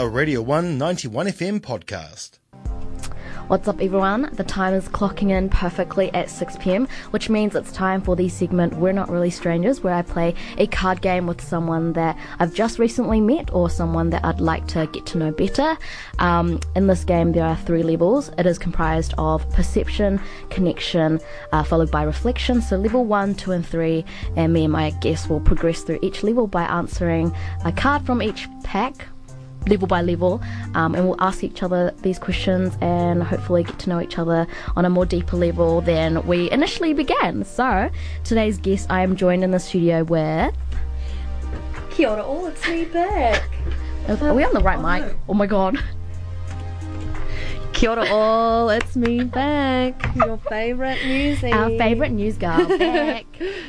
a Radio 1 91 FM podcast. What's up, everyone? The time is clocking in perfectly at 6 pm, which means it's time for the segment We're Not Really Strangers, where I play a card game with someone that I've just recently met or someone that I'd like to get to know better. Um, in this game, there are three levels. It is comprised of perception, connection, uh, followed by reflection. So, level one, two, and three, and me and my guest will progress through each level by answering a card from each pack level by level, um, and we'll ask each other these questions and hopefully get to know each other on a more deeper level than we initially began. So, today's guest, I am joined in the studio with. Kia ora all, it's me back. Are we on the right Oh, mic? no. Oh my god. Kia ora all, it's me back. Your favourite music. Our favourite news girl, Beck.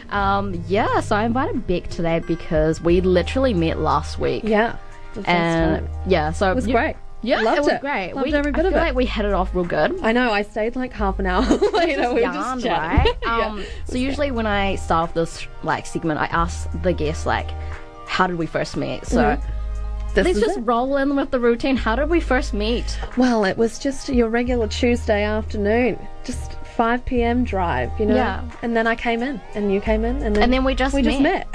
um, yeah, so I invited Beck today because we literally met last week. Yeah. And yeah, so It was you- great. Yeah, Loved it was it. great. Loved we, every bit I of feel it. like we hit it off real good. I know, I stayed like half an hour later. we were just chatting. right? Um, yeah. So usually when I start off this like segment, I ask the guests like, "How did we first meet?" So Mm-hmm. This let's just it. roll in with the routine. How did we first meet? Well, it was just your regular Tuesday afternoon. Just 5 p.m. drive, you know? Yeah. And then I came in, and you came in, and then, And then we just we just met.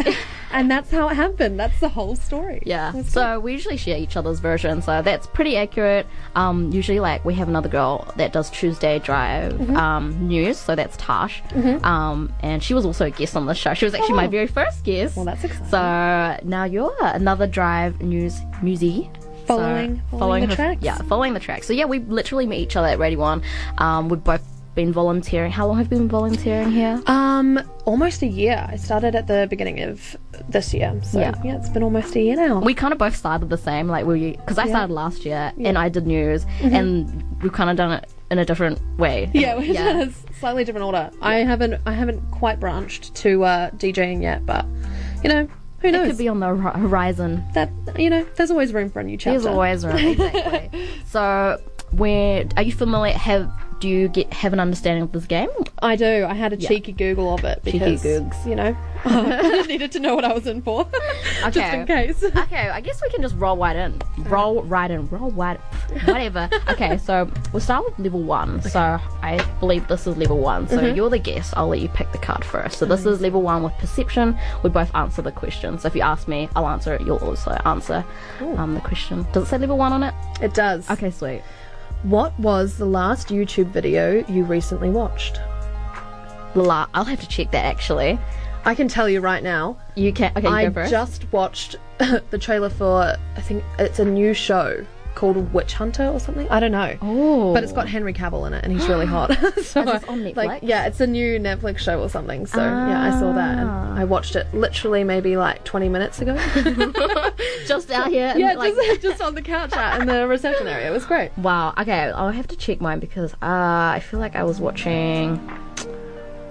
And that's how it happened. That's the whole story. Yeah. That's So we usually share each other's version, so that's pretty accurate. Um, usually, like we have another girl that does Tuesday Drive Mm-hmm. um, news, so that's Tash. Um, and she was also a guest on the show. She was actually my Oh. very first guest. Well, that's exciting. So now you're another Drive news musey. Following- following the her- tracks. Yeah, following the tracks. So yeah, we literally meet each other at Radio One. Um, we've both been volunteering. How long have you been volunteering here? Um, almost a year. I started at the beginning of this year, so Yeah. yeah, it's been almost a year now. we kind of both started the same, like we, because I Yeah. started last year and I did news, and we've kind of done it in a different way. yeah, yeah. is slightly different order. I haven't, I haven't quite branched to uh, DJing yet, but you know, who It knows? could be on the horizon. that you know, there's always room for a new chapter. There's always room. Exactly. so, where are you familiar? Have do you get have an understanding of this game? I do. I had a cheeky Google of it Cheeky because Googs. you know, I needed to know what I was in for, just Okay. in case. Okay, I guess we can just roll right in. Roll right in. Roll right. Whatever. okay, so we'll start with level one. So I believe this is level one. So you're the guest. I'll let you pick the card first. So this is level one with perception. We both answer the question. So if you ask me, I'll answer it. You'll also answer um, the question. Does it say level one on it? It does. Okay, sweet. What was the last YouTube video you recently watched? La, uh, I'll have to check that actually. I can tell you right now. You can. Okay, you I go just watched the trailer for I think it's a new show called Witch Hunter or something. I don't know. Oh, But it's got Henry Cavill in it, and he's really hot. so, on Like, Netflix? yeah, it's a new Netflix show or something. So yeah, I saw that, and Ah. I watched it literally maybe like 20 minutes ago. just out here. and, yeah, like, just just on the couch out in the reception area. It was great. Wow. Okay, I'll have to check mine because uh, I feel like I was watching.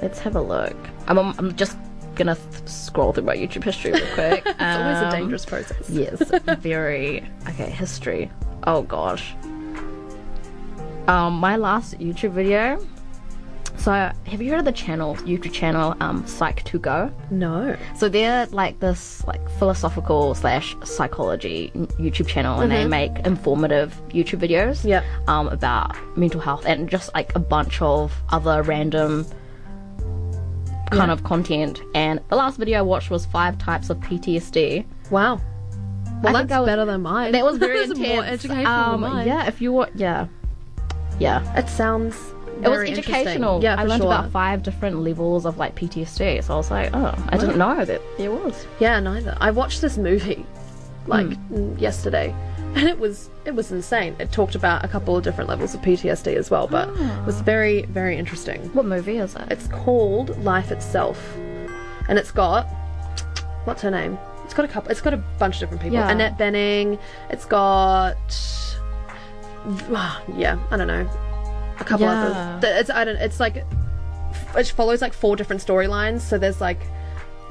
Let's have a look. I'm, I'm, just gonna th- scroll through my YouTube history real quick. It's always a Um, dangerous process. Yes, very. Okay, history. Oh gosh. Um, my last YouTube video. So, have you heard of the channel, YouTube channel, um, Psych2Go? No. So they're like this like philosophical slash psychology YouTube channel, and they make informative YouTube videos. Yep. Um, about mental health and just like a bunch of other random kind Yeah. of content. And the last video I watched was five types of PTSD. Wow. Well, I that's was- better than mine. That was very intense. more educational um, than mine. Yeah. If you were, yeah, yeah. It sounds. It was educational. Yeah, I learned sure. about five different levels of like PTSD. So I was like, oh, I didn't know that there was. Yeah, neither. I watched this movie like Hmm. mm, yesterday, and it was it was insane. It talked about a couple of different levels of PTSD as well, but it was very very interesting. What movie is it? It's called Life Itself, and it's got what's her name? It's got a couple. It's got a bunch of different people. Yeah. Annette Bening. It's got ah, yeah, I don't know, a couple Yeah. others. Th- It's I don't. It's like it follows like four different storylines. So there's like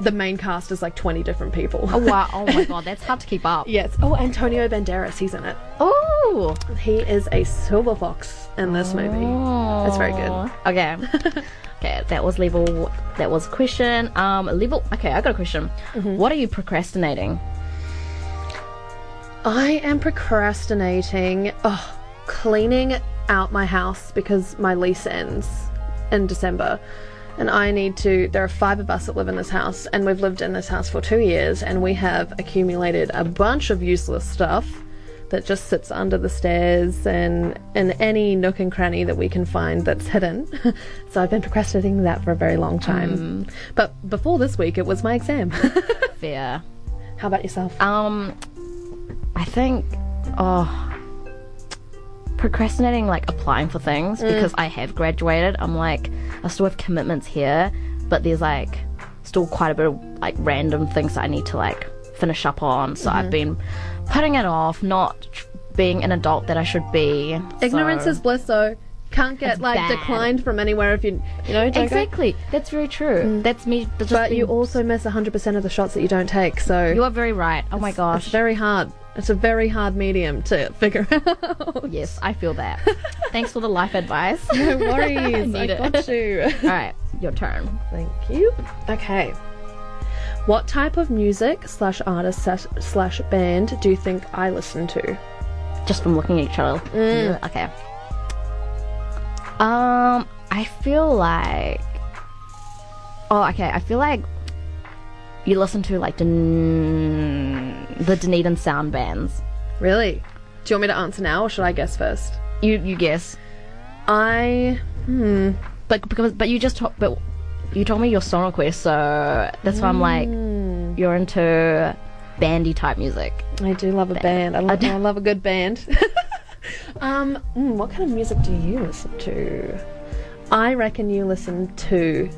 the main cast is like 20 different people. Oh wow! Oh my god, that's hard to keep up. Yes. Oh, Antonio Banderas, he's in it. Oh, He is a silver fox in this movie. It's very good. Oh. Okay. okay, that was level. That was a question. Um, level. Okay, I got a question. Mm-hmm. What are you procrastinating? I am procrastinating oh, cleaning out my house because my lease ends in December. And I need to. There are five of us that live in this house, and we've lived in this house for two years, and we have accumulated a bunch of useless stuff that just sits under the stairs and in any nook and cranny that we can find that's hidden. so I've been procrastinating that for a very long time. But before this week, it was my exam. Fair. How about yourself? Um, I think, oh, procrastinating like applying for things because I have graduated. I'm like, I still have commitments here, but there's like still quite a bit of like random things that I need to like finish up on. So I've been putting it off, not being an adult that I should be. Ignorance So- is bliss, though. Can't get It's like bad. declined from anywhere if you, you know, don't go- exactly. That's very true. Mm. That's me. Just But being- you also miss 100% of the shots that you don't take, so you are very right. Oh my it's gosh. very hard. It's a very hard medium to figure out. yes, I feel that. Thanks for the life advice. No worries, I, need it. got you. All right, your turn. Thank you. Okay. What type of music slash artist slash- band do you think I listen to? just from looking at each other. Okay. Um, I feel like. Oh, okay. I feel like you listen to like Dun- the Dunedin sound bands. Really? Do you want me to answer now, or should I guess first? You you guess, I hmm. but because but you just but you told me your song request, so that's why I'm like you're into bandy type music. I do love a band. I love, do- I love a good band. um, mm, what kind of music do you listen to? I reckon you listen to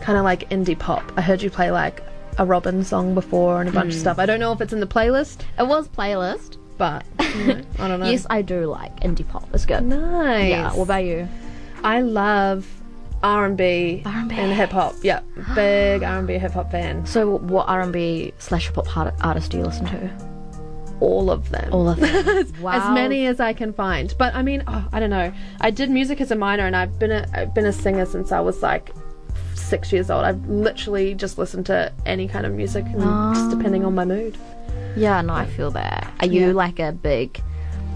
kind of like indie pop. I heard you play like a Robin song before and a bunch of stuff. I don't know if it's in the playlist, It was playlist. but you know, I don't know. Yes, I do like indie pop. It's good. nice. Yeah. What about you? I love R and B R&B. and hip hop. Yeah, big R and B hip hop fan. So, what R and B slash hip hop art- artists do you listen to? All of them. All of them. wow. as many as I can find. But I mean, oh, I don't know. I did music as a minor, and I've been a, I've been a singer since I was like six years old. I've literally just listened to any kind of music, and just ah. depending on my mood. Yeah, no, I feel that. Are you Yeah. like a big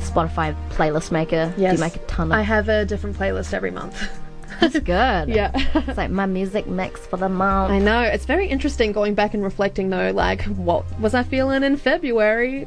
Spotify playlist maker? Do Yes, you make a ton of? I have a different playlist every month. That's good. yeah. It's like my music mix for the month. I know. It's very interesting going back and reflecting though, like what was I feeling in February?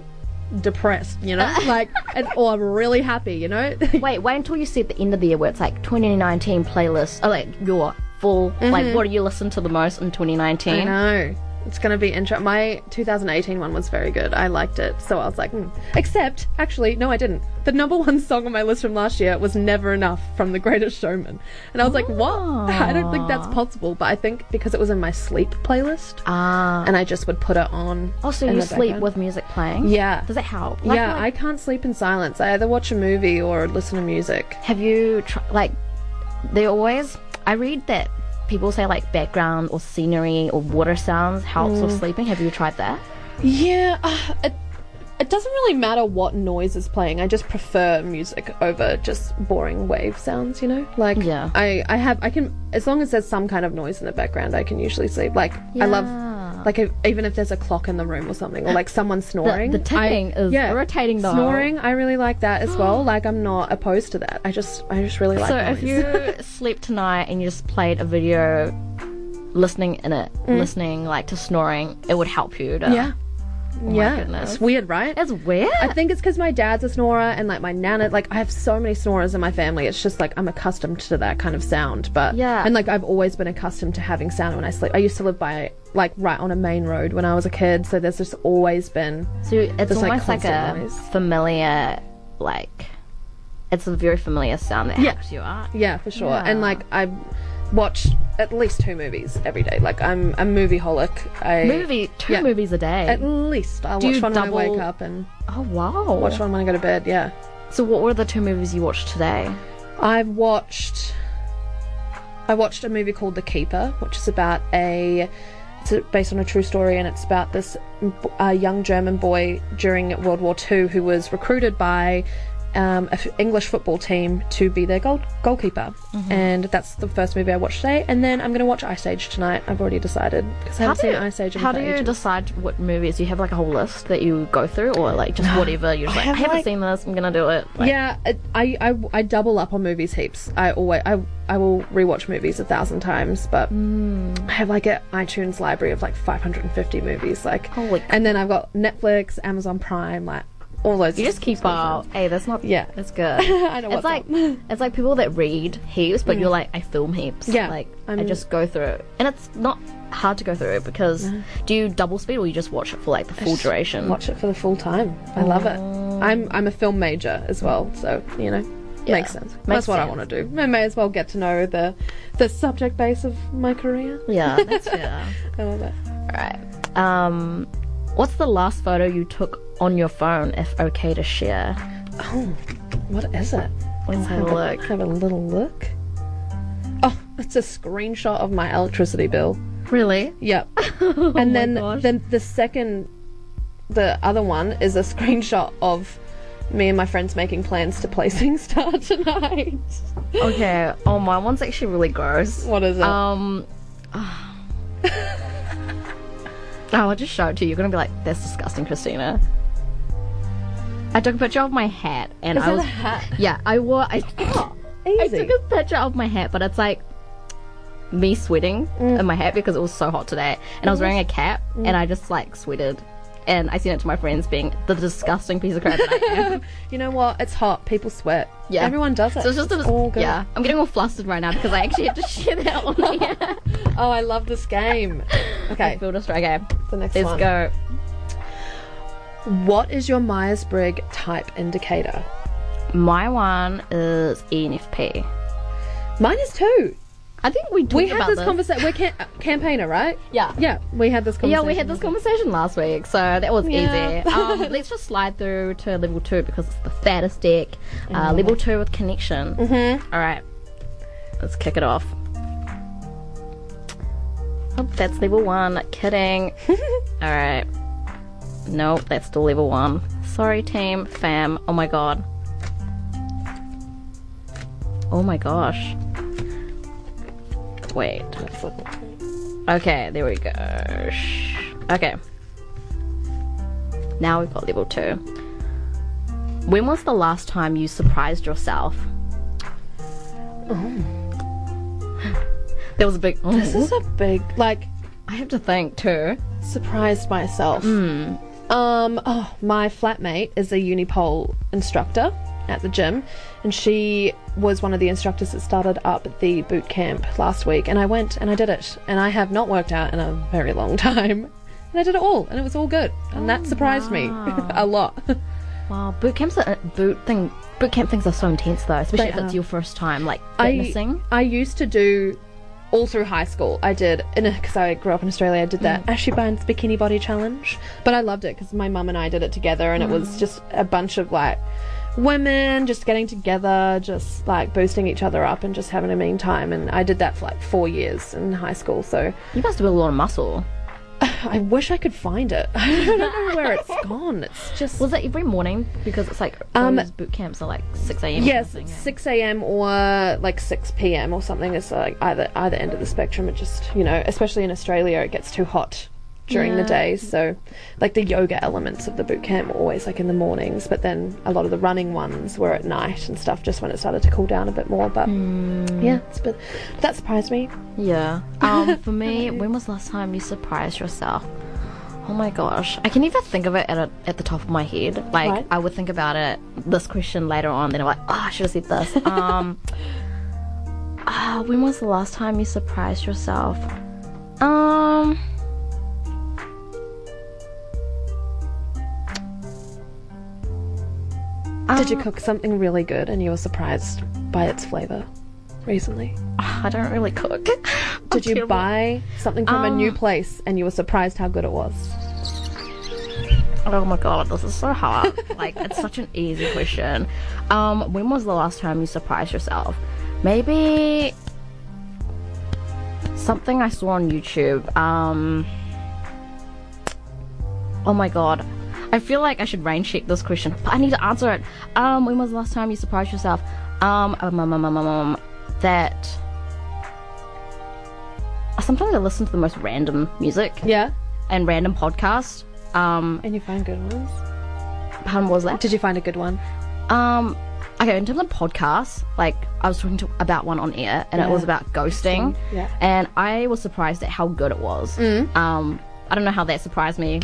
Depressed, you know? like and, or I'm really happy, you know? Wait, wait until you see at the end of the year where it's like 2019 playlist. Oh, like your full. Like, what do you listen to the most in 2019? Mm-hmm. I know. It's going to be intro. My 2018 one was very good. I liked it. So I was like, hmm. except, actually, no, I didn't. The number one song on my list from last year was Never Enough from The Greatest Showman. And I was like, what? I don't think that's possible. But I think because it was in my sleep playlist, Ah. and I just would put it on. also, in you sleep background. with music playing? Yeah. Does it help? yeah, like- I can't sleep in silence. I either watch a movie or listen to music. Have you tr- like? They always. I read that people say like background or scenery or water sounds helps Mm. with sleeping. Have you tried that? Yeah, uh, it, it doesn't really matter what noise is playing. I just prefer music over just boring wave sounds, you know? Like Yeah. I I have I can as long as there's some kind of noise in the background, I can usually sleep. Like I love Yeah. Like if, even if there's a clock in the room or something or like someone snoring. the ticking I- is yeah, irritating though. Snoring, I really like that as well. like I'm not opposed to that. I just I just really like So noise. if you sleep tonight and you just played a video, listening in it, listening like to snoring, it would help you. To, Mm. yeah. Oh my yeah. It's weird, right? It's weird. I think it's because my dad's a snorer and like my nana, like I have so many snorers in my family. It's just like I'm accustomed to that kind of sound. But Yeah. and like I've always been accustomed to having sound when I sleep. I used to live by like right on a main road when I was a kid, so there's just always been. so it's Just, like, almost like, constant a noise. familiar, like it's a very familiar sound that Yeah. helps you out. Yeah, for sure. Yeah. And like I watch at least two movies every day. Like I'm a movie holic. I Movie, two Yeah. movies a day. At least I'll Do watch one when I wake up and oh wow! watch one when I go to bed. Yeah. So what were the two movies you watched today? I've watched. I watched a movie called The Keeper, which is about a. It's based on a true story, and it's about this uh, young German boy during World War II who was recruited by um, an English football team to be their goal- goalkeeper, Mm-hmm. and that's the first movie I watched today. And then I'm going to watch Ice Age tonight. I've already decided because I How haven't do seen you, Ice Age. How do you ages. decide what movies? Do you have like a whole list that you go through, or like just whatever? You're just like, I have, haven't like- seen this. I'm gonna do it. Like, yeah, I, I I double up on movies heaps. I always I I will rewatch movies a thousand times, but Hmm. I have like an iTunes library of like 550 movies, like Holy and then I've got Netflix, Amazon Prime, like all those. You just keep up. Hey, that's not. Yeah. that's good. I know It's like up. Mm. it's like people that read heaps, but you're like I film heaps. Yeah, like i I'm- just go through it, and it's not hard to go through it because do you double speed or you just watch it for like the full duration? watch it for the full time. I love it. I'm I'm a film major as well, so you know. Yeah, Makes sense. makes That's what I want to do. I may as well get to know the the subject base of my career. Yeah, that's fair. I love it. Alright. Um, what's the last photo you took on your phone, if okay to share? Oh, what is it? Let's have a look. Have a little look. Oh, it's a screenshot of my electricity bill. Really? Yep. and then gosh. then the second, the other one is a screenshot of me and my friends making plans to play SingStar tonight. Okay. Oh, my one's actually really gross. What is it? Um. Oh, I'll just show it to you. You're gonna be like, "That's disgusting, Christina." I took a picture of my hat, and is I was a hat? yeah, I wore I, I took a picture of my hat, but it's like me sweating Mm. in my hat because it was so hot today, and I was wearing a cap, Mm. and I just like sweated, and I sent it to my friends, being the disgusting piece of crap that I am. You know what? It's hot. People sweat. Yeah. Everyone does it. So it's just a, all good. yeah. I'm getting all flustered right now because I actually have to share that on here. Oh, I love this game. Okay, Feel just okay. the next Let's one. go. What is your Myers Briggs type indicator? My one is ENFP. Mine is two. I think we talked We had this this. conversation. We're cam- campaigner, right? yeah. Yeah, we had this Yeah, conversation. we had this conversation last week, so that was Yeah. easy. Um, let's just slide through to level two because it's the fattest deck. Uh, level two with connection. Mm-hmm. All right, let's kick it off. Oh, that's level one. Kidding. All right. Nope, that's still level one. Sorry, team, fam. Oh my god. Oh my gosh. Wait. Okay, there we go. Okay. Now we've got level two. When was the last time you surprised yourself? Oh. There was a big. This is a big like I have to think too. surprised myself. Hmm. Um, oh, my flatmate is a unipole instructor at the gym, and she was one of the instructors that started up the boot camp last week. And I went and I did it, and I have not worked out in a very long time. And I did it all, and it was all good, and that surprised me a lot. Wow, boot camps are boot thing. Boot camp things are so intense though, especially They if it's are. your first time like I witnessing. I used to do all through high school. I did because I grew up in Australia. I did that mm. Ashy Bines Bikini Body Challenge, but I loved it because my mum and I did it together, and it was mm. just a bunch of like women just getting together, just like boosting each other up and just having a mean time. And I did that for like four years in high school. So You must have built a lot of muscle. I wish I could find it. I don't know where it's gone. It's just Was that every morning? Because it's like Um, those boot camps are like six a.m. Yes, eh? six a.m. or like six p.m. or something. It's like either either end of the spectrum. It just you know, especially in Australia, it gets too hot during the day. So, like the yoga elements of the boot camp were always like in the mornings, but then a lot of the running ones were at night and stuff, just when it started to cool down a bit more. But yeah, it's been, that surprised me. Yeah. Um, for me, when was the last time you surprised yourself? Oh my gosh, I can even think of it at, a, at the top of my head. Like Right. I would think about it this question later on, then I'm like, oh, I should have said this. Um, ah, when was the last time you surprised yourself? Um. Did you um, cook something really good and you were surprised by its flavor recently? I don't really cook. Did you buy something from a new Um, place and you were surprised how good it was? Oh my god, this is so hard. like, it's such an easy question. Um, when was the last time you surprised yourself? Maybe something I saw on YouTube. Um, oh my god, I feel like I should rain check this question, but I need to answer it. Um, when was the last time you surprised yourself? Um, um, um, um, um, um, um, that. Sometimes I listen to the most random music Yeah. and random podcasts. Um, And you find good ones. pardon, what was that? Did you find a good one? Um, okay, in terms of podcasts, like I was talking to about one on air, and it was about ghosting. Yeah. And I was surprised at how good it was. Mm. Um, I don't know how that surprised me.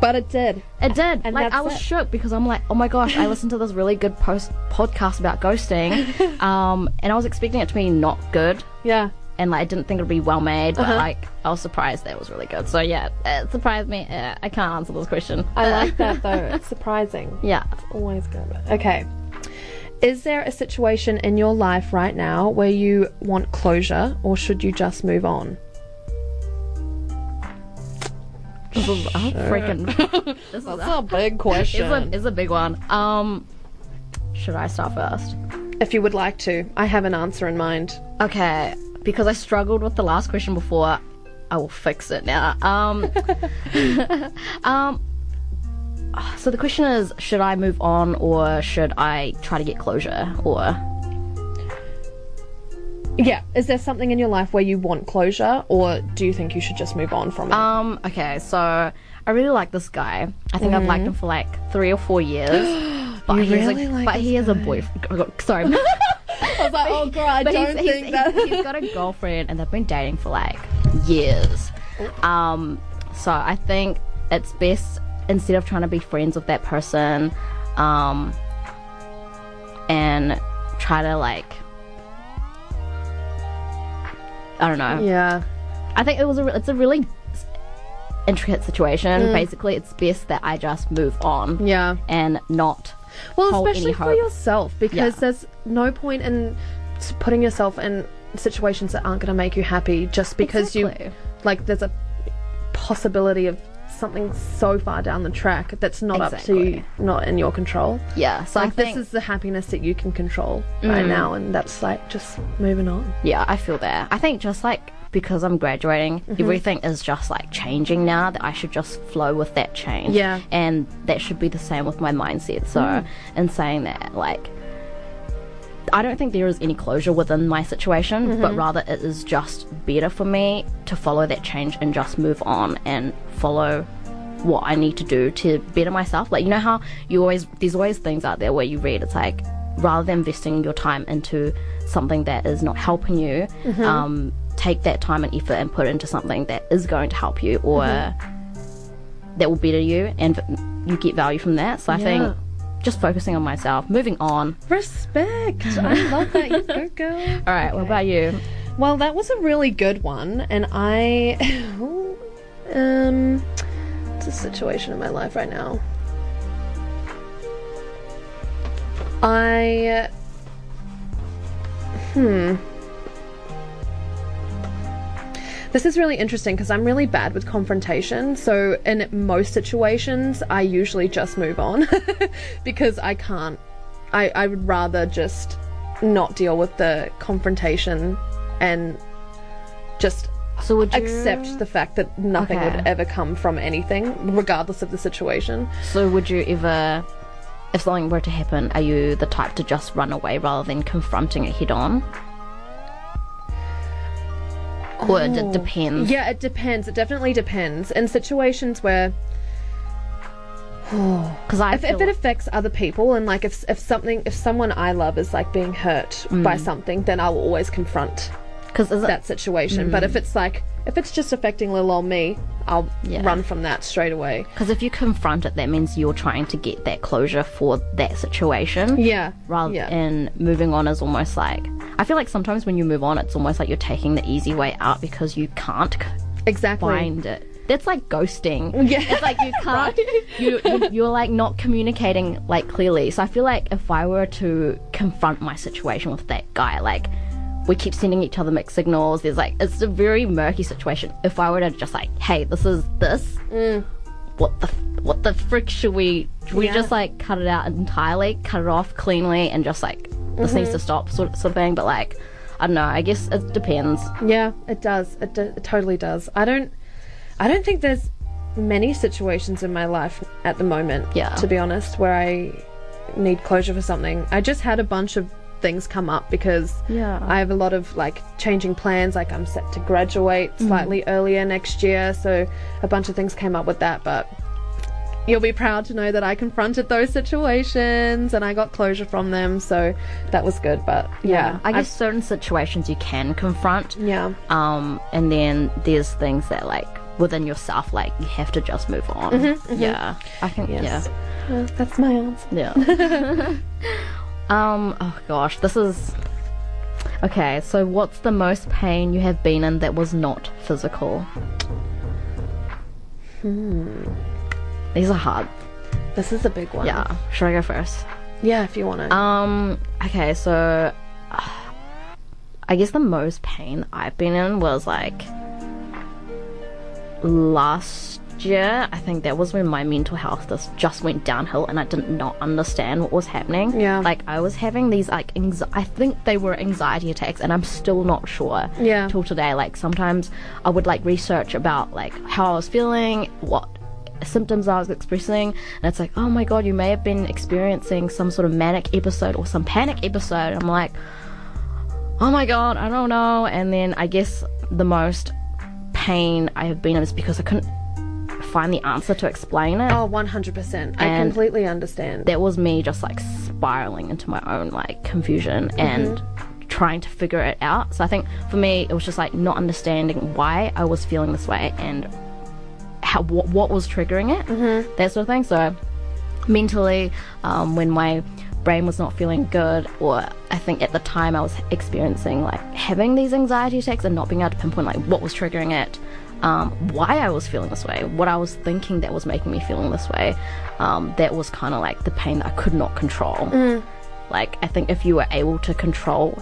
But it did. It did. And like I was it. shook because I'm like, oh my gosh, I listened to this really good post podcast about ghosting, um, and I was expecting it to be not good, Yeah. and like I didn't think it would be well made, but Uh-huh. like I was surprised that it was really good. So yeah, it surprised me. Uh, I can't answer this question. I like that though. It's surprising. yeah. It's always good. Okay. Is there a situation in your life right now where you want closure or should you just move on? This is a freaking. this is a, big it's question. a, it's a big one. Um, should I start first? if you would like to, I have an answer in mind. Okay, because I struggled with the last question before, I will fix it now. Um, um, so the question is, should I move on or should I try to get closure? Or Yeah. Is there something in your life where you want closure or do you think you should just move on from it? um, okay, so I really like this guy. I think I've liked him for like three or four years. But You he has really a, like but he has a boyfriend. Sorry. I was like, oh god, I but don't he's, think he's, that. he's, he's got a girlfriend and they've been dating for like years. Um, so I think it's best instead of trying to be friends with that person, um, and try to like, I don't know. yeah. I think it was a re- it's a really intricate situation. Mm. Basically, it's best that I just move on Yeah. and not. Well, especially for yourself, because Yeah. there's no point in putting yourself in situations that aren't going to make you happy just because Exactly. you like. There's a possibility of something so far down the track that's not up to you, not in your control. Yeah, so Like I think this is the happiness that you can control right now, and that's like just moving on. Yeah, I feel that. I think just like because I'm graduating, Mm-hmm. everything is just like changing now that I should just flow with that change. Yeah. And that should be the same with my mindset. So, Mm. in saying that, like, I don't think there is any closure within my situation, Mm-hmm. but rather it is just better for me to follow that change and just move on and follow what I need to do to better myself. Like, you know how you always, there's always things out there where you read, it's like, rather than investing your time into something that is not helping you, Mm-hmm. um, take that time and effort and put it into something that is going to help you or Mm-hmm. that will better you and you get value from that. So I Yeah. think just focusing on myself, moving on. Respect. I love that. You go, girl. All right, what about you? Well, that was a really good one, and I, um, it's a situation in my life right now. I, hmm. This is really interesting because I'm really bad with confrontation. So, in most situations, I usually just move on because I can't. I, I would rather just not deal with the confrontation and just So would you accept the fact that nothing Okay. would ever come from anything, regardless of the situation. So would you ever, if something were to happen, are you the type to just run away rather than confronting it head on? Or it d- depends. Yeah, it depends. It definitely depends. In situations where Because I if, feel if it affects other people and like if if something if someone I love is like being hurt by Mm. something, then I'll always confront because is it that situation. But if it's like if it's just affecting little old me, I'll. Yeah. run from that straight away. because if you confront it, that means you're trying to get that closure for that situation. Yeah. Rather yeah. and moving on is almost like I feel like sometimes when you move on, it's almost like you're taking the easy way out because you can't exactly. find it. That's like ghosting. Yeah. It's like you can't. you, you you're like not communicating like clearly. So I feel like if I were to confront my situation with that guy, like we keep sending each other mixed signals. There's like it's a very murky situation. If I were to just like, hey, this is this. Mm. What the what the frick should we? Should we just like cut it out entirely, cut it off cleanly, and just like this needs mm-hmm. to stop, sort sort of thing. But like, I don't know. I guess it depends. Yeah, it does. It, do- it totally does. I don't. I don't think there's many situations in my life at the moment, Yeah. to be honest, where I need closure for something. I just had a bunch of things come up because Yeah. I have a lot of like changing plans. Like I'm set to graduate Mm-hmm. slightly earlier next year, so a bunch of things came up with that. But you'll be proud to know that I confronted those situations and I got closure from them, so that was good. But yeah, I I've- guess certain situations you can confront. yeah, Um, and then there's things that like within yourself, like you have to just move on. Yeah, I think. Mm-hmm, yes, Yeah. That's my answer. Yeah. um, oh gosh, this is Okay, so what's the most pain you have been in that was not physical? Hmm. These are hard. This is a big one. Yeah. Should I go first? yeah. If you want to. Um, okay, so I guess the most pain I've been in was like last year. I think that was when my mental health just just went downhill and I did not understand what was happening. Yeah. Like I was having these like anxi- I think they were anxiety attacks and I'm still not sure. Yeah. Till today. Like sometimes I would like research about like how I was feeling, what symptoms I was expressing, and it's like, oh my god, you may have been experiencing some sort of manic episode or some panic episode. I'm like, oh my god, I don't know. And then I guess the most pain I have been in is because I couldn't find the answer to explain it. oh, 100%. I And- completely understand. That was me just like spiraling into my own like confusion and trying to figure it out. So I think for me, it was just like not understanding why I was feeling this way and how what, what was triggering it, mm-hmm. that sort of thing. So mentally, um, when my brain was not feeling good, or I think at the time I was experiencing like having these anxiety attacks and not being able to pinpoint like what was triggering it, um, why I was feeling this way, what I was thinking that was making me feeling this way. Um, that was kind of like the pain that I could not control. Like I think if you were able to control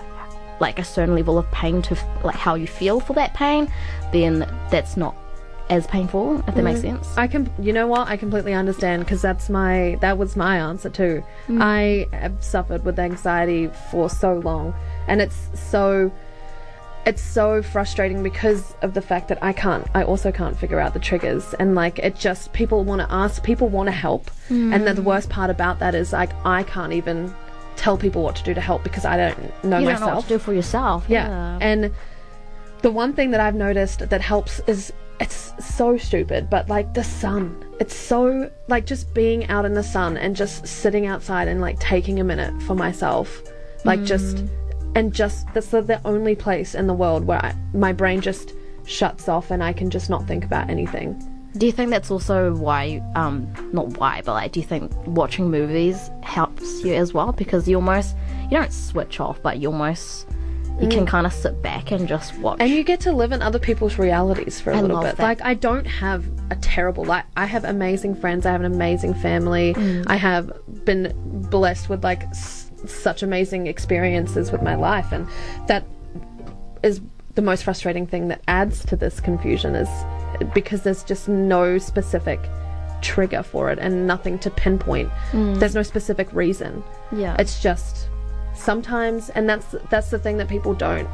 like a certain level of pain to f- like how you feel for that pain, then that's not as painful. If that makes sense. I can, you know what? I completely understand because that's my that was my answer too. I have suffered with anxiety for so long, and it's so it's so frustrating because of the fact that I can't. I also can't figure out the triggers, and like it just people want to ask, people want to help, hmm. and then the worst part about that is like I can't even tell people what to do to help because I don't know you myself. don't know what to do for yourself. Yeah. And the one thing that I've noticed that helps is it's so stupid, but like the sun. It's so like just being out in the sun and just sitting outside and like taking a minute for myself. Like just hmm. And just that's the, the only place in the world where I, my brain just shuts off and I can just not think about anything. Do you think that's also why, um, not why, but like, do you think watching movies helps you as well? Because you almost, you don't switch off, but you almost, you can kind of sit back and just watch. And you get to live in other people's realities for a I little bit. that. Like I don't have a terrible like I have amazing friends. I have an amazing family. Mm. I have been blessed with like such amazing experiences with my life, and that is the most frustrating thing that adds to this confusion is because there's just no specific trigger for it and nothing to pinpoint. There's no specific reason. Mm. yeah. It's just sometimes, and that's that's the thing that people don't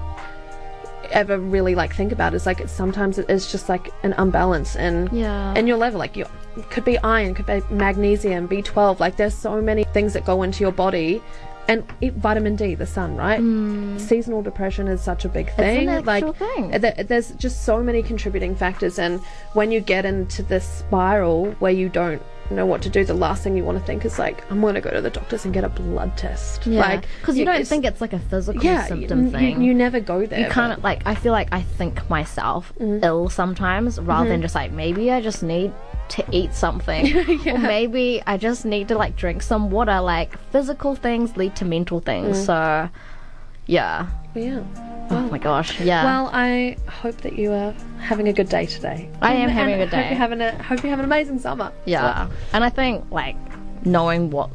ever really like think about. Is like it's sometimes it is just like an unbalance in Yeah. in your level. Like you could be iron, could be magnesium, B twelve. Like there's so many things that go into your body. And eat vitamin D, the sun, right? Hmm. Seasonal depression is such a big thing. an like thing. Uh, th- there's just so many contributing factors, and when you get into this spiral where you don't know what to do, the last thing you want to think is like, I'm going to go to the doctors and get a blood test. yeah. Like, Because you don't it's- think it's like a physical yeah, symptom you, thing. You, you never go there. you kind of like I feel like I think myself Mm-hmm. ill sometimes rather than mm-hmm. just like maybe I just need to eat something or maybe I just need to like drink some water like physical things lead to mental things Mm. so yeah yeah. oh my gosh yeah Well, I hope that you are having a good day today. I am And having a good day. Hope you're having a hope you have an amazing summer. yeah and I think like knowing what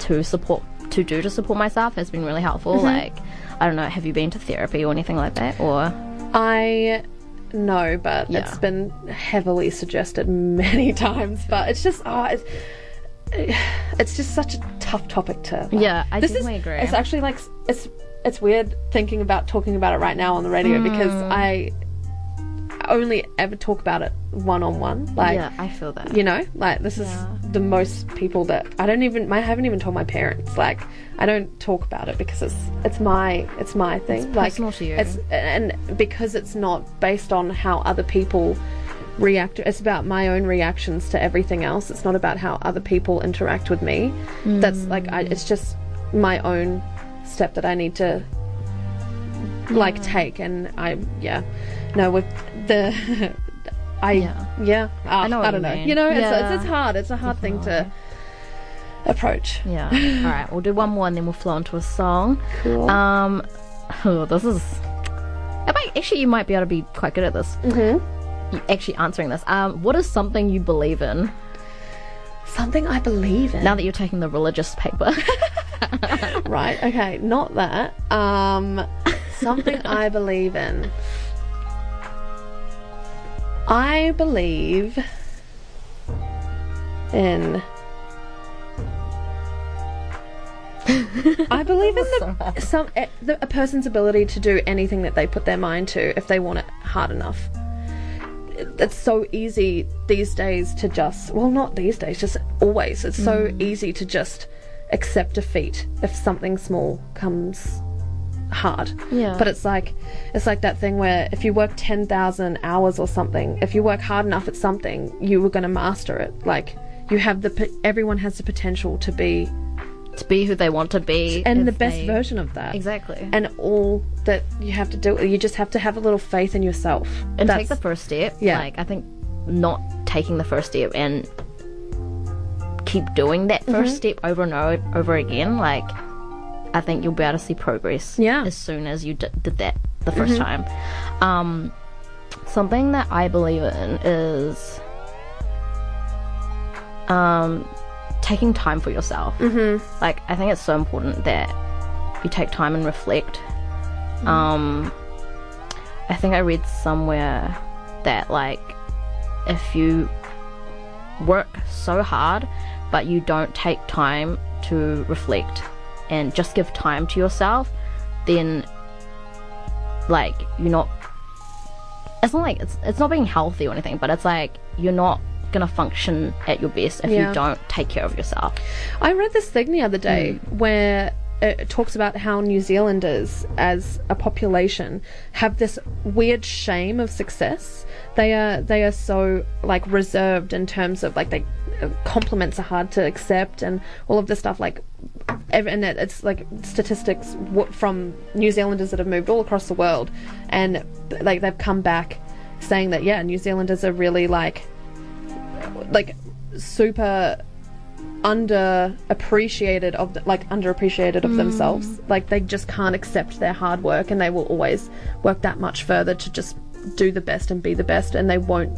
to support to do to support myself has been really helpful Mm-hmm. like I don't know have you been to therapy or anything like that or I know, but Yeah. it's been heavily suggested many times. But it's just, oh, it's, it's just such a tough topic to. like- Yeah, I this definitely is, agree. It's actually like it's it's weird thinking about talking about it right now on the radio because Mm. I only ever talk about it one on one. Like, yeah, I feel that. you know, like this is Yeah. The most people that I don't even. I haven't even told my parents. Like, I don't talk about it because it's it's my it's my thing. like, personal to you. It's and because it's not based on how other people react. It's about my own reactions to everything else. It's not about how other people interact with me. That's mm. like I, it's just my own step that I need to like take and I yeah no with the I Yeah. yeah, Ah, I know what I don't you know mean. you know it's, Yeah. it's, it's hard it's a hard thing to approach Yeah. All right, we'll do one more and then we'll flow into a song. Cool. Um, oh, this is. I might, actually, you might be able to be quite good at this. Mm-hmm. Actually, answering this. Um, what is something you believe in something I believe in now that you're taking the religious paper? right okay not that um something I believe in I believe in I believe in the, some eh, the, a person's ability to do anything that they put their mind to if they want it hard enough. It's so easy these days to just well, not these days, just always. It's so easy to just accept defeat if something small comes hard. Yeah. But it's like it's like that thing where if you work ten thousand hours or something, if you work hard enough at something, you were going to master it. Like you have the everyone has the potential to be to be who they want to be and the best they- version of that. Exactly. And all that you have to do, you just have to have a little faith in yourself. and That's- take the first step. Yeah. Like I think not taking the first step and keep doing that 1st Mm-hmm. step over and o- over again. Like I think you'll be able to see progress. Yeah. Mm-hmm. As soon as you d- did that the 1st time. Um, something that I believe in is um taking time for yourself. Mm-hmm. Like I think it's so important that you take time and reflect. Um, I think I read somewhere that like if you work so hard but you don't take time to reflect and just give time to yourself, then like you're not it's not like it's it's not being healthy or anything, but it's like you're not gonna function at your best if Yeah. you don't take care of yourself. I read this thing the other day hmm. where it talks about how New Zealanders, as a population, have this weird shame of success. They are they are so like reserved in terms of like they uh, compliments are hard to accept and all of this stuff like and it's like statistics from New Zealanders that have moved all across the world and like they've come back saying that yeah New Zealanders are really like like super underappreciated of the, like underappreciated of hmm. themselves. Like they just can't accept their hard work and they will always work that much further to just do the best and be the best and they won't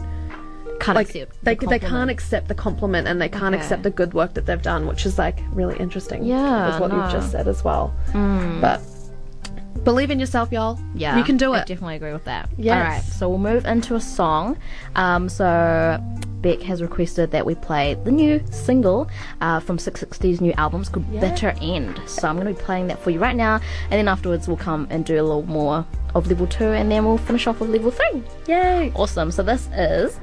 Can't like accept they, the they can't accept the compliment and they can't Okay. accept the good work that they've done which is like really interesting Yeah, with what no. you've just said as well. Hmm. But believe in yourself y'all Yeah, you can do it. I definitely agree with that. Yes. All right, so we'll move into a song. Um, so Beck has requested that we play the new single uh, from 660's new album. It's called Bitter End. So I'm going to be playing that for you right now, and then afterwards we'll come and do a little more of level two, and then we'll finish off with level three. yay Awesome. So this is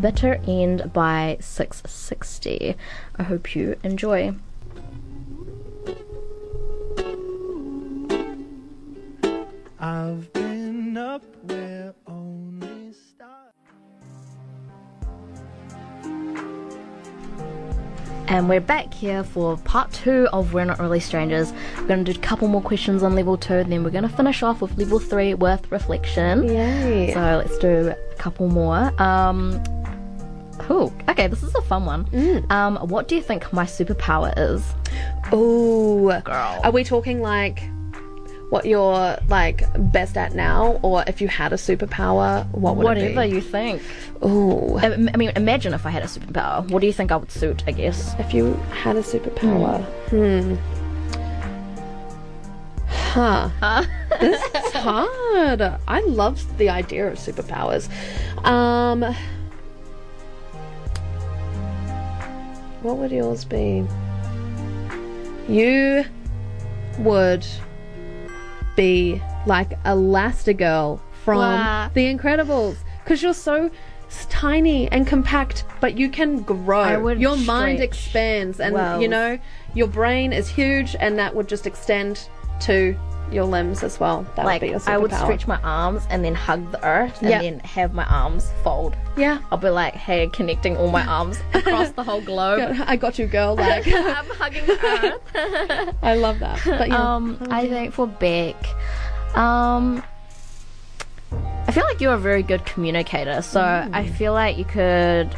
Bitter End by 660. I hope you enjoy. I've been up where only stars. And we're back here for part two of We're Not Really Strangers. We're going to do a couple more questions on level two, and then we're going to finish off with level three with reflection. yay So let's do a couple more. Um, Cool. Okay, this is a fun one. Mm. Um, what do you think my superpower is? Ooh, Girl. Are we talking like what you're like best at now, or if you had a superpower, what would it be? Whatever you think. Ooh, I I mean, imagine if I had a superpower. What do you think I would suit? I guess. if you had a superpower, hmm. Huh. this is hard. I love the idea of superpowers. Um, what would yours be? You would be like Elastigirl from Wow. The Incredibles because you're so tiny and compact, but you can grow. Your mind expands, and well. you know your brain is huge, and that would just extend to your limbs as well. That like would be your superpower. I would stretch my arms and then hug the earth and Yeah. then have my arms fold. Yeah. I'll be like, hey, connecting all my arms across the whole globe. I got you, girl. Like I'm hugging the earth. I love that. But yeah, Um, I think for Beck, um, I feel like you're a very good communicator. So I feel like you could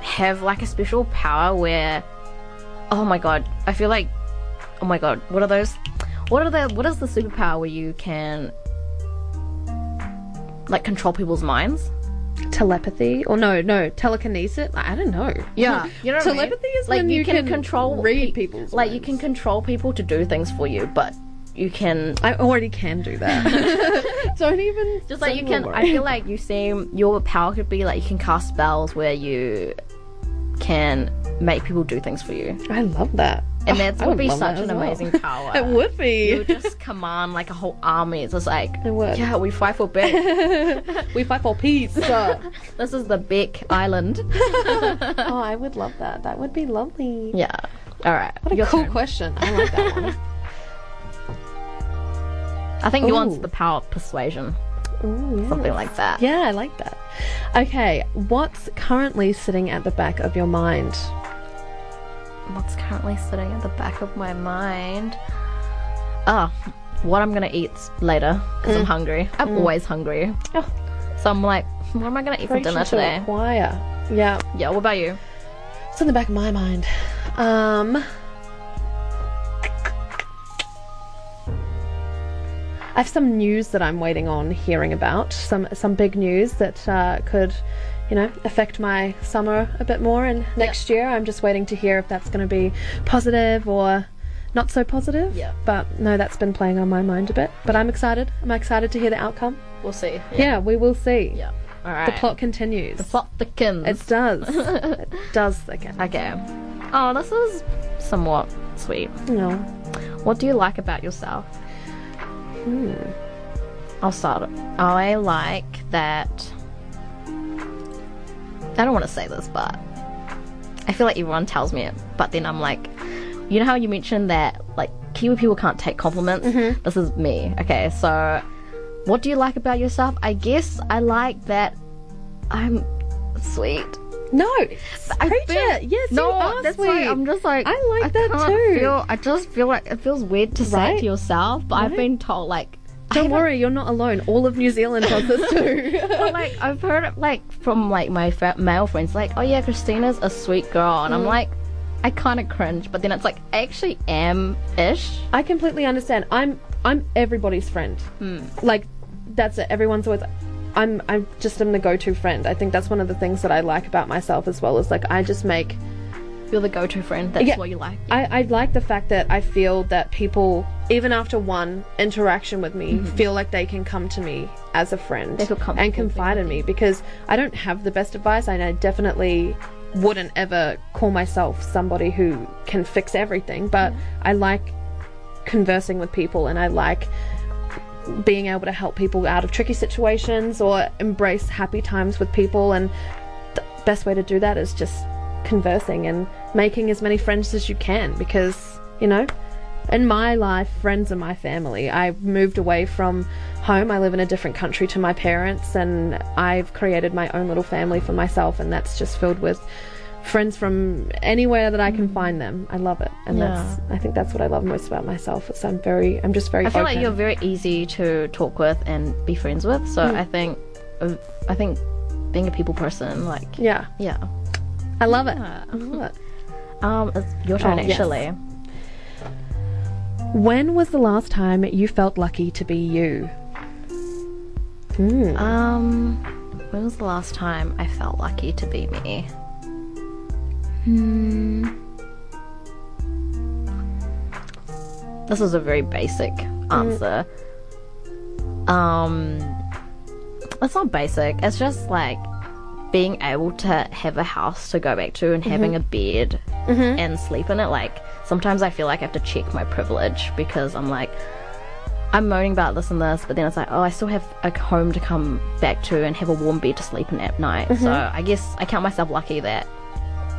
have like a special power where, oh my god, I feel like, oh my god, what are those? What are the? What is the superpower where you can like control people's minds? telepathy or no, no telekinesis. I don't know. Yeah, you know what I mean? telepathy is like when you, can, control read pe- people's like you can control people to do things for you, but you can I already can do that. don't even just like you can. worry. I feel like you seem your power could be like you can cast spells where you can make people do things for you, I love that. and Oh, that I would be such an well. amazing power. It would be. You would just command like a whole army. It's just like It yeah, we fight for Beck. we fight for peace. this is the Beck Island. oh, I would love that. That would be lovely. yeah. All right. What a cool turn. question. I like that one. I think Ooh. the power of persuasion, Ooh, yeah. something like that. Yeah, I like that. Okay, what's currently sitting at the back of your mind? What's currently sitting at the back of my mind. Oh, what I'm gonna eat later because I'm hungry. I'm always hungry. Mm. Oh. So I'm like, what am I gonna eat for dinner to today? choir. Yeah, Yeah, what about you? it's in the back of my mind. Um, I have some news that I'm waiting on hearing about. Some some big news that uh, could, you know, affect my summer a bit more. And next year, I'm just waiting to hear if that's going to be positive or not so positive. Yeah. But no, that's been playing on my mind a bit. But I'm excited. I'm excited to hear the outcome. We'll see. Yeah, we will see. Yeah. All right. The plot continues. The plot thickens. It does. it does again. okay. Oh, this is somewhat sweet. No. What do you like about yourself? Hmm. I'll start. I like that. I don't want to say this, but I feel like everyone tells me it. But then I'm like, you know how you mentioned that like Kiwi people can't take compliments. Mm-hmm. This is me. Okay, so what do you like about yourself? I guess I like that I'm sweet. No. I Preach feel- it. Yes, no, that's sweet. why I'm just like I like that can't too. Feel, I just feel like it feels weird to say it to yourself, but I've been told like I Don't worry, you're not alone. All of New Zealand does this too. But like I've heard it like from like my fa- male friends, like, oh yeah, Christina's a sweet girl, and Mm. I'm like, I kind of cringe, but then it's like I actually am ish. I completely understand. I'm I'm everybody's friend. Hmm. Like that's it. Everyone's always. I'm I'm just am the go-to friend. I think that's one of the things that I like about myself as well. Is like I just make. You're the go-to friend. That's Yeah. what you like. I, I like the fact that I feel that people, even after one interaction with me, feel like they can come to me as a friend Mm-hmm. They feel comfortable and confide in me because I don't have the best advice and I definitely wouldn't ever call myself somebody who can fix everything, but Mm-hmm. I like conversing with people and I like being able to help people out of tricky situations or embrace happy times with people and the best way to do that is just conversing and making as many friends as you can because you know in my life friends are my family. I've moved away from home. I live in a different country to my parents and i've created my own little family for myself and that's just filled with friends from anywhere that i can find them. I love it. And that's i think that's what i love most about myself. Is i'm very i'm just very I feel like you're very easy to talk with and be friends with. So Hmm. I think, uh, I think being a people person, like yeah. yeah. i love it. I love it. Um, it's your turn Oh, yes. When was the last time you felt lucky to be you Hmm. Um, when was the last time I felt lucky to be me? Hmm. This is a very basic answer. Um, it's not basic. It's just like being able to have a house to go back to and having a bed and sleep in it. Like sometimes I feel like I have to check my privilege because I'm like, I'm moaning about this and this, but then it's like, oh, I still have a home to come back to and have a warm bed to sleep in at night. Mm-hmm. So I guess I count myself lucky that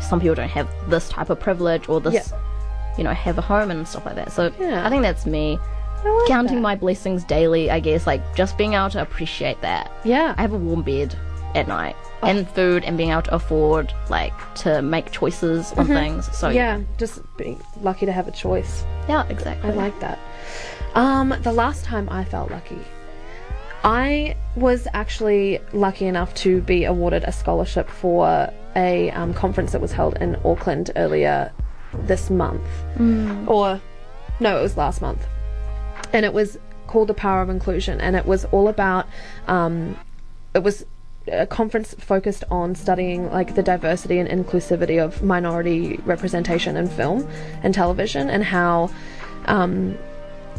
some people don't have this type of privilege or this, Yeah. you know, have a home and stuff like that. So Yeah. I think that's me like counting that. my blessings daily. I guess like just being able to appreciate that. Yeah. I have a warm bed at night. And food and being able to afford like to make choices on things. So Mm-hmm. yeah, just being lucky to have a choice. yeah, exactly. I like that. Um, the last time I felt lucky, I was actually lucky enough to be awarded a scholarship for a um, conference that was held in Auckland earlier this month. Or, no, it was last month. And it was called The Power of Inclusion, and it was all about, um, it was a conference focused on studying like the diversity and inclusivity of minority representation in film and television and how um,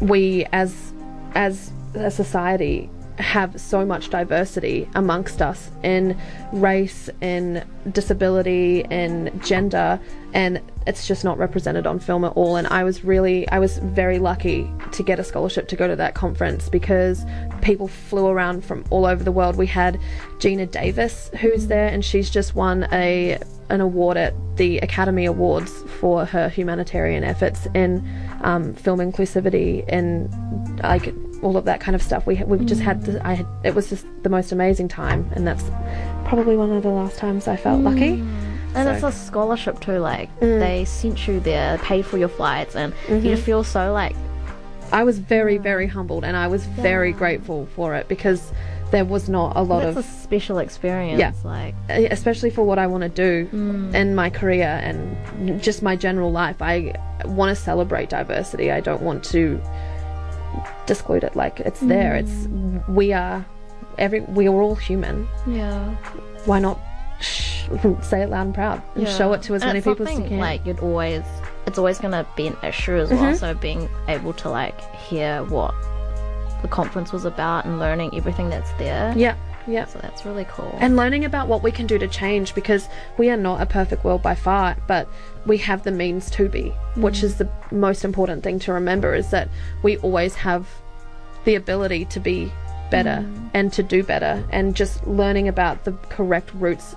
we as as a society have so much diversity amongst us in race, in disability, in gender, and it's just not represented on film at all. And I was really, I was very lucky to get a scholarship to go to that conference because people flew around from all over the world. We had Geena Davis who's there, and she's just won a an award at the Academy Awards for her humanitarian efforts in um, film inclusivity and like all of that kind of stuff. We we just had the, I had it was just the most amazing time, and that's probably one of the last times I felt lucky. And So- it's a scholarship too. Like Mm. they sent you there, paid for your flights, and Mm-hmm. you feel so like I was very very humbled, and I was very grateful for it because there was not a lot that's of a special experience. Yeah. Like especially for what I want to do in my career and just my general life. I want to celebrate diversity. I don't want to disclude it. Like it's there. It's we are every we are all human. yeah, Why not sh- say it loud and proud and show it to as And many people as you can? Like you'd always, it's always gonna be an issue as well. Mm-hmm. So being able to like hear what the conference was about and learning everything that's there. yeah, yeah. So that's really cool. and learning about what we can do to change because we are not a perfect world by far but we have the means to be which is the most important thing to remember is that we always have the ability to be better mm. and to do better and just learning about the correct routes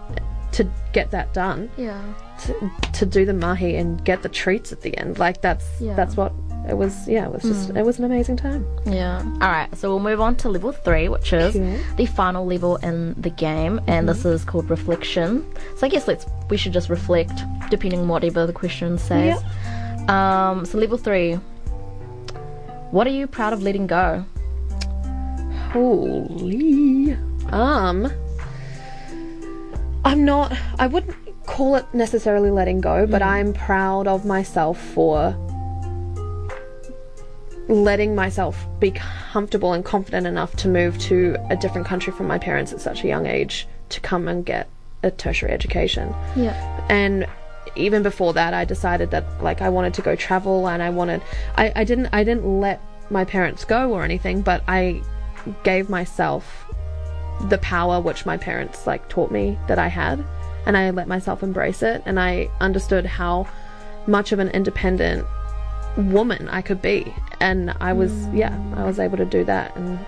to get that done yeah. to, to do the mahi and get the treats at the end like that's Yeah. that's what it was yeah it was just it was an amazing time Yeah. All right. So we'll move on to level three, which is the final level in the game, and this is called reflection. So I guess let's we should just reflect, depending on whatever the question says. Um. So level three. What are you proud of letting go? Holy. Um. I'm not. I wouldn't call it necessarily letting go, but I'm proud of myself for letting myself be comfortable and confident enough to move to a different country from my parents at such a young age to come and get a tertiary education Yeah. and even before that i decided that like i wanted to go travel and i wanted i, I didn't i didn't let my parents go or anything but i gave myself the power which my parents like taught me that i had and i let myself embrace it and i understood how much of an independent woman i could be and i was yeah i was able to do that and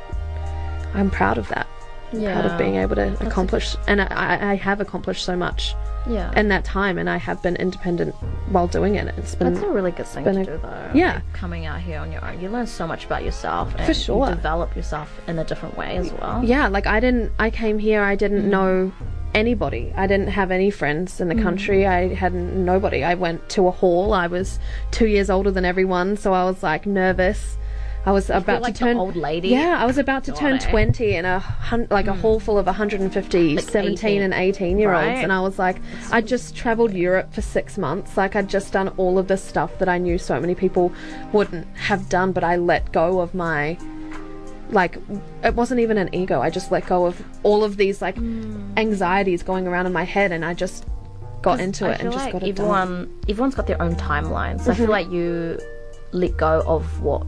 i'm proud of that Yeah. proud of being able to accomplish and I, I have accomplished so much Yeah. in that time and I have been independent while doing it. It's been that's a really good thing to a- do, though. Yeah. Like, coming out here on your own, you learn so much about yourself, and sure. you develop yourself in a different way as well. yeah, like I didn't I came here I didn't mm. know anybody. I didn't have any friends in the country. I had nobody. I went to a hall. I was 2 years older than everyone, so I was like nervous. I was about like to turn old lady. Yeah, I was about to turn God, eh? 20 in a hun- like a hall full of 150 Like 17 18. and 18 year olds Right. and I was like I just traveled Europe for 6 months. Like I'd just done all of this stuff that I knew so many people wouldn't have done but I let go of my like it wasn't even an ego. I just let go of all of these like anxieties going around in my head and I just got into I it and just like got it done. everyone, everyone's got their own timeline. So I Mm-hmm. feel like you let go of what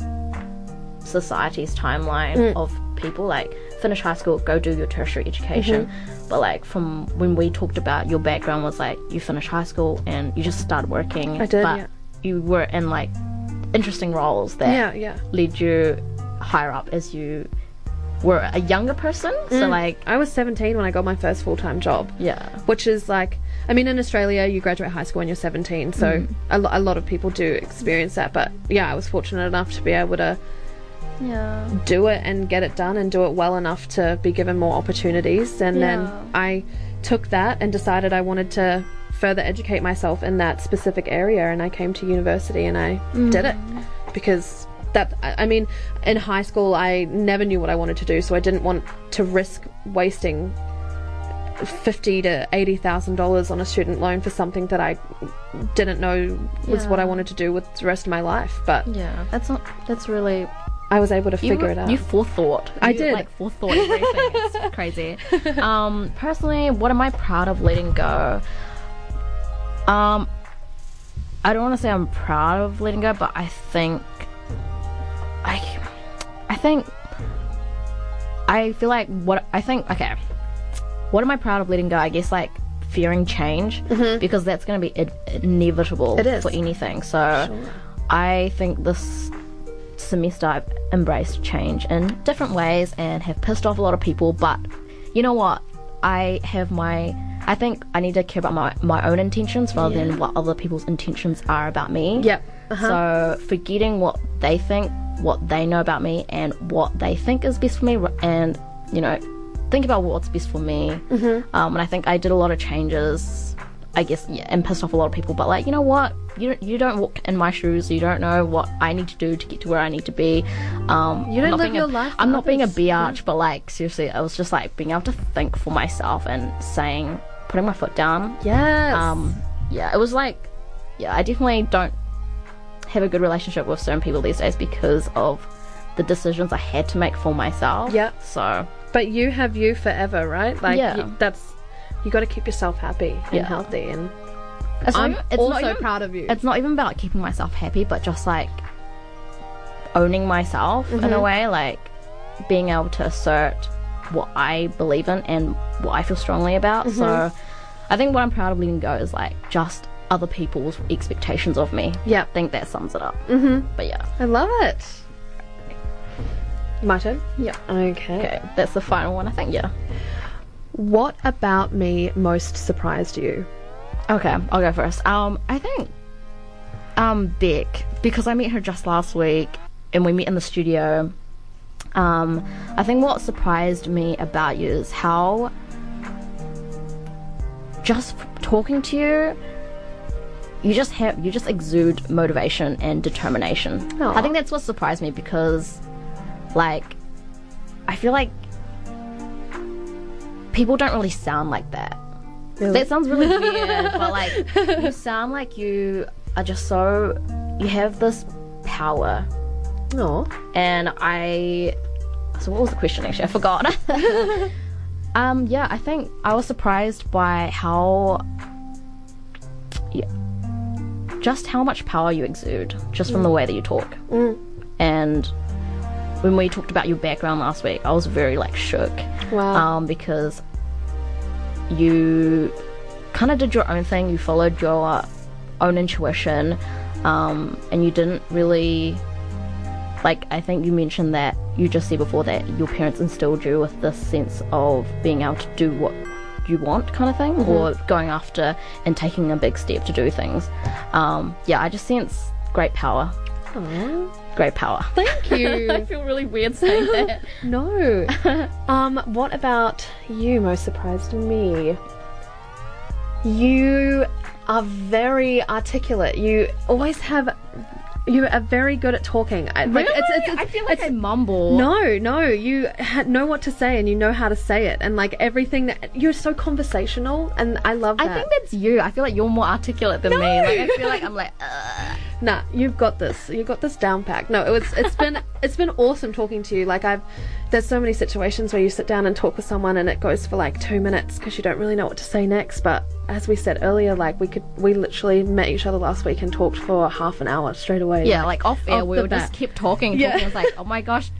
society's timeline Mm. of people like finish high school, go do your tertiary education. Mm-hmm. But like from when we talked about your background was like you finish high school and you just start working. I did, but yeah. you were in like interesting roles that Yeah, yeah. led you higher up as you were a younger person. So mm. like, I was 17 when I got my first full time job. yeah, Which is like, I mean, in Australia, you graduate high school when you're 17, so mm. a, lo- a lot of people do experience that. But yeah, I was fortunate enough to be able to yeah, do it and get it done and do it well enough to be given more opportunities. And Yeah. then I took that and decided I wanted to further educate myself in that specific area. And I came to university and I mm. did it because that, I mean, in high school, I never knew what I wanted to do, so I didn't want to risk wasting fifty to eighty thousand dollars on a student loan for something that I didn't know was what I wanted to do with the rest of my life. But yeah. That's not. That's really. I was able to figure it out. You forethought. I You, did. Like forethought everything. it's crazy. Um, personally, what am I proud of letting go? Um, I don't want to say I'm proud of letting go, but I think I, I think I feel like what I think. Okay, what am I proud of letting go? I guess like fearing change because that's going to be in- inevitable Mm-hmm. It is. for anything. So I think this semester I've embraced change in different ways and have pissed off a lot of people, but you know what? I have my I think I need to care about my, my own intentions rather than what other people's intentions are about me. Yep. Uh-huh. So forgetting what they think, what they know about me, and what they think is best for me, and you know, think about what's best for me. Mm-hmm. Um, and I think I did a lot of changes. I guess yeah, and pissed off a lot of people. But like, you know what? You don't, you don't walk in my shoes. You don't know what I need to do to get to where I need to be. Um, You don't I'm not live being your a, life I'm not being a biatch, but like seriously, I was just like being able to think for myself and saying, putting my foot down. yeah Um, yeah, it was like, yeah, I definitely don't have a good relationship with certain people these days because of the decisions I had to make for myself. Yeah. So but you have you forever, right? Like Yeah. you, that's you got to keep yourself happy and Yeah. healthy. And it's I'm not even- it's also not even- proud of you. It's not even about keeping myself happy, but just like owning myself in Mm-hmm. a way, like being able to assert what I believe in and what I feel strongly about. So Mm-hmm. I think what I'm proud of letting go is like just other people's expectations of me. Yeah. I think that sums it up. Mm-hmm. But yeah. I love it. My turn. Yeah. Okay. Okay, that's the final one, I think, yeah. What about me most surprised you? Okay, I'll go first. Um, I think um Beck, because I met her just last week and we met in the studio. Um, I think what surprised me about you is how just talking to you, you just have you just exude motivation and determination. Aw. I think that's what surprised me because, like, I feel like people don't really sound like that. That sounds really weird, but like you sound like you are just so you have this power. Oh, And I so what was the question actually? I forgot. um yeah, I think I was surprised by how yeah, just how much power you exude just from the way that you talk. And when we talked about your background last week, I was very like shook wow. um, because you kind of did your own thing. You followed your own intuition, um, and you didn't really like. I think you mentioned that you just said before that your parents instilled you with this sense of being able to do what you want, kind of thing, or going after and taking a big step to do things. Um, yeah, I just sense great power. Great power. Thank you. I feel really weird saying that. no. um, what about you most surprised me? You are very articulate. You always have. You are very good at talking. I, like, it's, it's, it's, I feel like I mumble. No, no, you ha- know what to say and you know how to say it, and like everything that you're so conversational, and I love that. I think that's you. I feel like you're more articulate than me. Like I feel like I'm like, uh, Nah, you've got this. You've got this down packed. No, it was. It's been. it's been awesome talking to you. Like I've. There's so many situations where you sit down and talk with someone, and it goes for like two minutes because you don't really know what to say next. But as we said earlier, like we could, we literally met each other last week and talked for half an hour straight away. yeah, like off air, Off we just kept talking. and Yeah. talking. I was like, oh my gosh,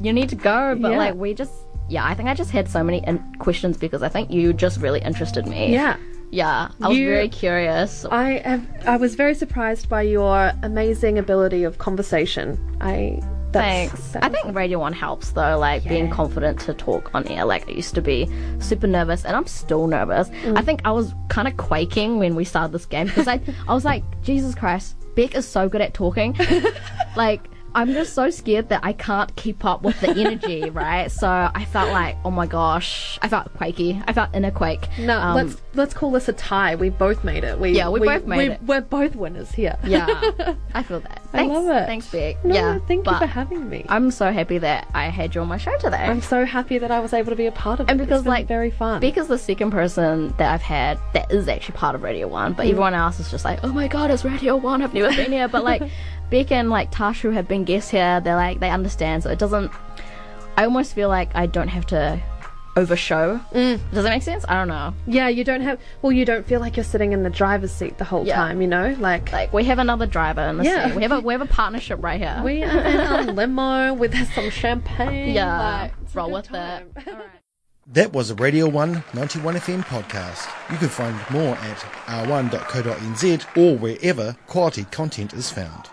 you need to go. But Yeah. like we just, yeah, I think I just had so many in- questions because I think you just really interested me. Yeah. Yeah, I was You- very curious. I have. I was very surprised by your amazing ability of conversation. I Thanks. I think Radio 1 helps though, like being confident to talk on air. Like I used to be super nervous and I'm still nervous. Mm. I think I was kind of quaking when we started this game because I, I was like, Jesus Christ, Beck is so good at talking. like, I'm just so scared that I can't keep up with the energy, right? So I felt like, oh my gosh, I felt quaky. I felt inner quake. No, Um, let's let's call this a tie. We both made it. We Yeah, we both made we, it. We're both winners here. Yeah, I feel that. I love it. Thanks, Beck. No, yeah, thank you for having me. I'm so happy that I had you on my show today. I'm so happy that I was able to be a part of it. and because like very fun. Beck is the second person that I've had that is actually part of Radio One, Mm. but everyone else is just like, oh my god, it's Radio One. I've never been here, but like Beck and like Tash who have been guests here, they're like they understand, so it doesn't. I almost feel like I don't have to overshow. Mm. Does that make sense? I don't know. yeah, you don't have. Well, you don't feel like you're sitting in the driver's seat the whole Yeah. time. You know, like, Like we have another driver in the Yeah. seat. We have a we have a partnership right here. we are in a limo with some champagne. yeah, like, roll with time. it. All right. That was a Radio 1 91 FM podcast. You can find more at r1.co.nz or wherever quality content is found.